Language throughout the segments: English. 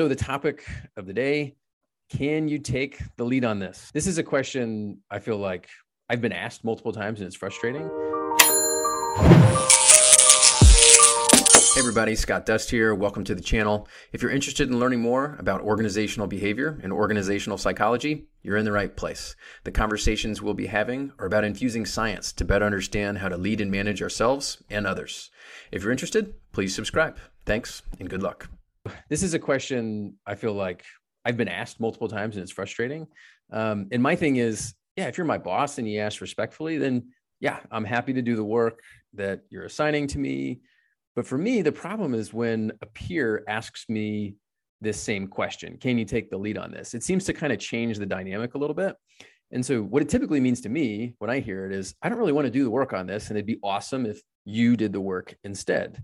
So, the topic of the day can you take the lead on this? This is a question I feel like I've been asked multiple times and it's frustrating. Hey everybody, Scott Dust here. Welcome to the channel. If you're interested in learning more about organizational behavior and organizational psychology, you're in the right place. The conversations we'll be having are about infusing science to better understand how to lead and manage ourselves and others. If you're interested, please subscribe. Thanks and good luck. This is a question I feel like I've been asked multiple times and it's frustrating. Um, and my thing is, yeah, if you're my boss and you ask respectfully, then yeah, I'm happy to do the work that you're assigning to me. But for me, the problem is when a peer asks me this same question Can you take the lead on this? It seems to kind of change the dynamic a little bit. And so, what it typically means to me when I hear it is, I don't really want to do the work on this. And it'd be awesome if you did the work instead.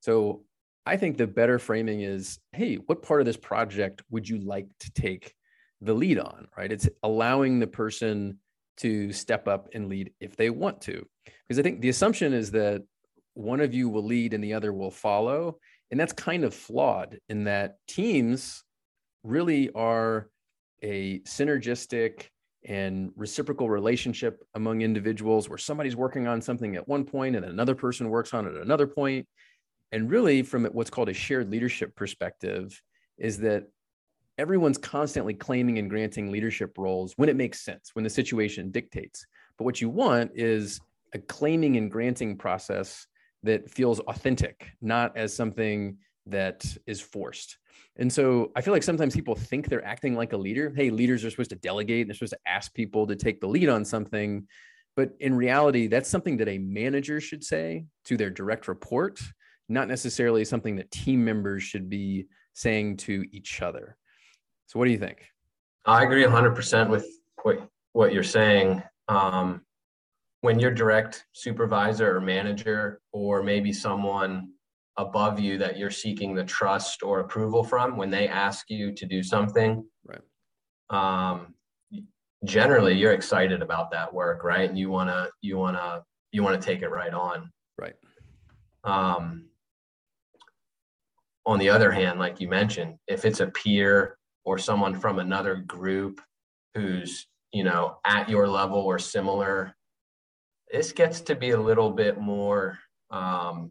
So, I think the better framing is, hey, what part of this project would you like to take the lead on, right? It's allowing the person to step up and lead if they want to. Because I think the assumption is that one of you will lead and the other will follow. And that's kind of flawed in that teams really are a synergistic and reciprocal relationship among individuals where somebody's working on something at one point and another person works on it at another point and really, from what's called a shared leadership perspective, is that everyone's constantly claiming and granting leadership roles when it makes sense, when the situation dictates. But what you want is a claiming and granting process that feels authentic, not as something that is forced. And so I feel like sometimes people think they're acting like a leader. Hey, leaders are supposed to delegate, they're supposed to ask people to take the lead on something. But in reality, that's something that a manager should say to their direct report not necessarily something that team members should be saying to each other. So, what do you think? I agree 100% with what, what you're saying. Um, when your direct supervisor or manager, or maybe someone above you that you're seeking the trust or approval from, when they ask you to do something, right? Um, generally, you're excited about that work, right? And you wanna you wanna you wanna take it right on, right? Um, on the other hand, like you mentioned, if it's a peer or someone from another group who's, you know, at your level or similar, this gets to be a little bit more um,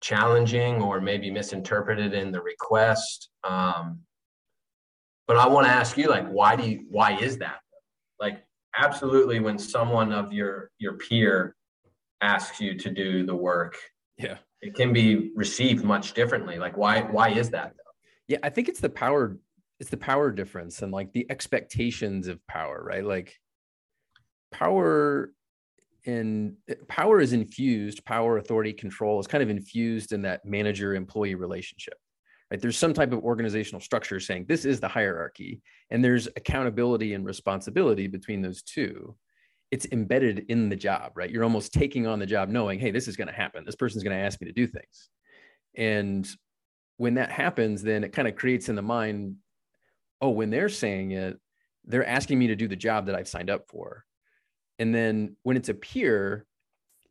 challenging or maybe misinterpreted in the request. Um, but I want to ask you, like, why do you, why is that? Like, absolutely, when someone of your your peer asks you to do the work, yeah, it can be received much differently. Like why why is that? Yeah, I think it's the power it's the power difference and like the expectations of power, right? Like power in power is infused, power, authority, control is kind of infused in that manager employee relationship. Right? There's some type of organizational structure saying this is the hierarchy and there's accountability and responsibility between those two it's embedded in the job, right? You're almost taking on the job knowing, hey, this is going to happen. This person's going to ask me to do things. And when that happens, then it kind of creates in the mind, oh, when they're saying it, they're asking me to do the job that I've signed up for. And then when it's a peer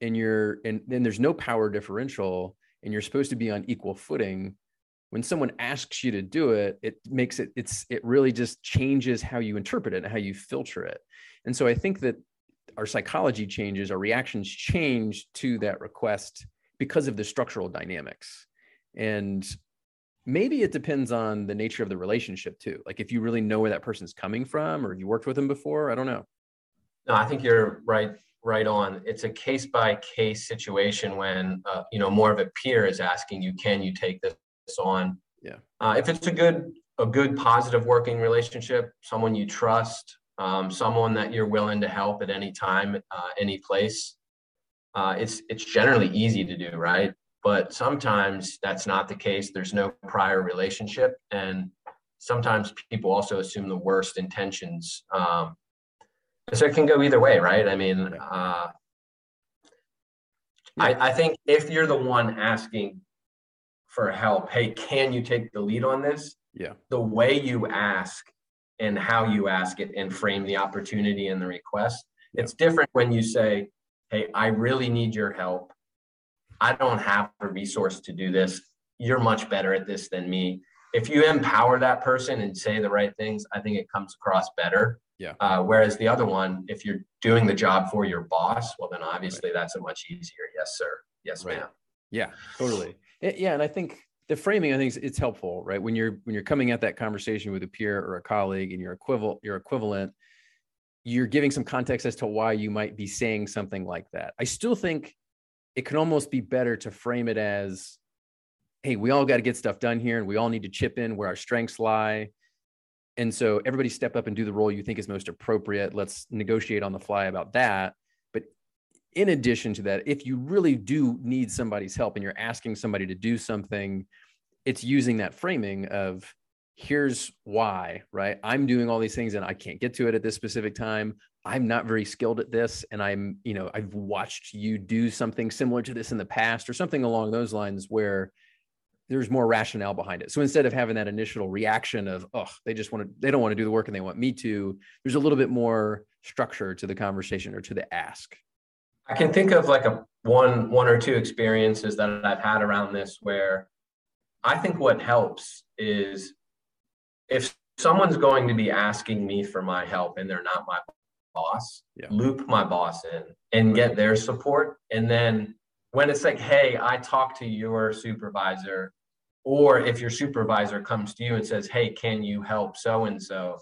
and you're and then there's no power differential and you're supposed to be on equal footing, when someone asks you to do it, it makes it it's it really just changes how you interpret it and how you filter it. And so I think that our psychology changes, our reactions change to that request because of the structural dynamics. And maybe it depends on the nature of the relationship too. Like if you really know where that person's coming from or you worked with them before, I don't know. No, I think you're right right on. It's a case by case situation when uh, you know more of a peer is asking you, "Can you take this on?" Yeah. Uh, if it's a good a good positive working relationship, someone you trust, um, someone that you're willing to help at any time, uh, any place. Uh, it's it's generally easy to do, right? But sometimes that's not the case. There's no prior relationship, and sometimes people also assume the worst intentions. Um, so it can go either way, right? I mean, uh, I, I think if you're the one asking for help, hey, can you take the lead on this? Yeah. The way you ask and how you ask it and frame the opportunity and the request. It's different when you say, Hey, I really need your help. I don't have a resource to do this. you're much better at this than me. If you empower that person and say the right things, I think it comes across better. Yeah. Uh, whereas the other one, if you're doing the job for your boss, well, then obviously right. that's a much easier yes, sir. Yes, right. ma'am. Yeah, totally. Yeah, and I think the framing, I think it's helpful, right? When you're when you're coming at that conversation with a peer or a colleague, and your equivalent, your equivalent, you're giving some context as to why you might be saying something like that. I still think it can almost be better to frame it as, "Hey, we all got to get stuff done here, and we all need to chip in where our strengths lie." And so everybody step up and do the role you think is most appropriate. Let's negotiate on the fly about that in addition to that, if you really do need somebody's help and you're asking somebody to do something, it's using that framing of here's why, right? I'm doing all these things and I can't get to it at this specific time. I'm not very skilled at this. And I'm, you know, I've watched you do something similar to this in the past or something along those lines where there's more rationale behind it. So instead of having that initial reaction of, oh, they just want to, they don't want to do the work and they want me to, there's a little bit more structure to the conversation or to the ask. I can think of like a one one or two experiences that I've had around this where I think what helps is if someone's going to be asking me for my help and they're not my boss, yeah. loop my boss in and get their support. And then when it's like, hey, I talked to your supervisor, or if your supervisor comes to you and says, hey, can you help so and so?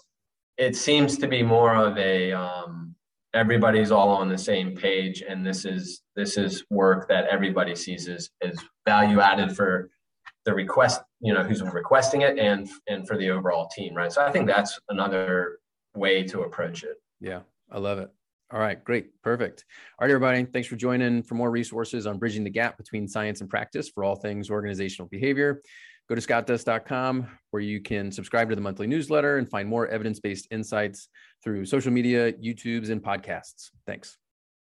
It seems to be more of a um, everybody's all on the same page and this is this is work that everybody sees as, as value added for the request you know who's requesting it and and for the overall team right? So i think that's another way to approach it. Yeah i love it. All right great perfect. All right everybody thanks for joining. For more resources on bridging the gap between science and practice for all things organizational behavior go to scottdust.com where you can subscribe to the monthly newsletter and find more evidence-based insights through social media, YouTubes, and podcasts. Thanks.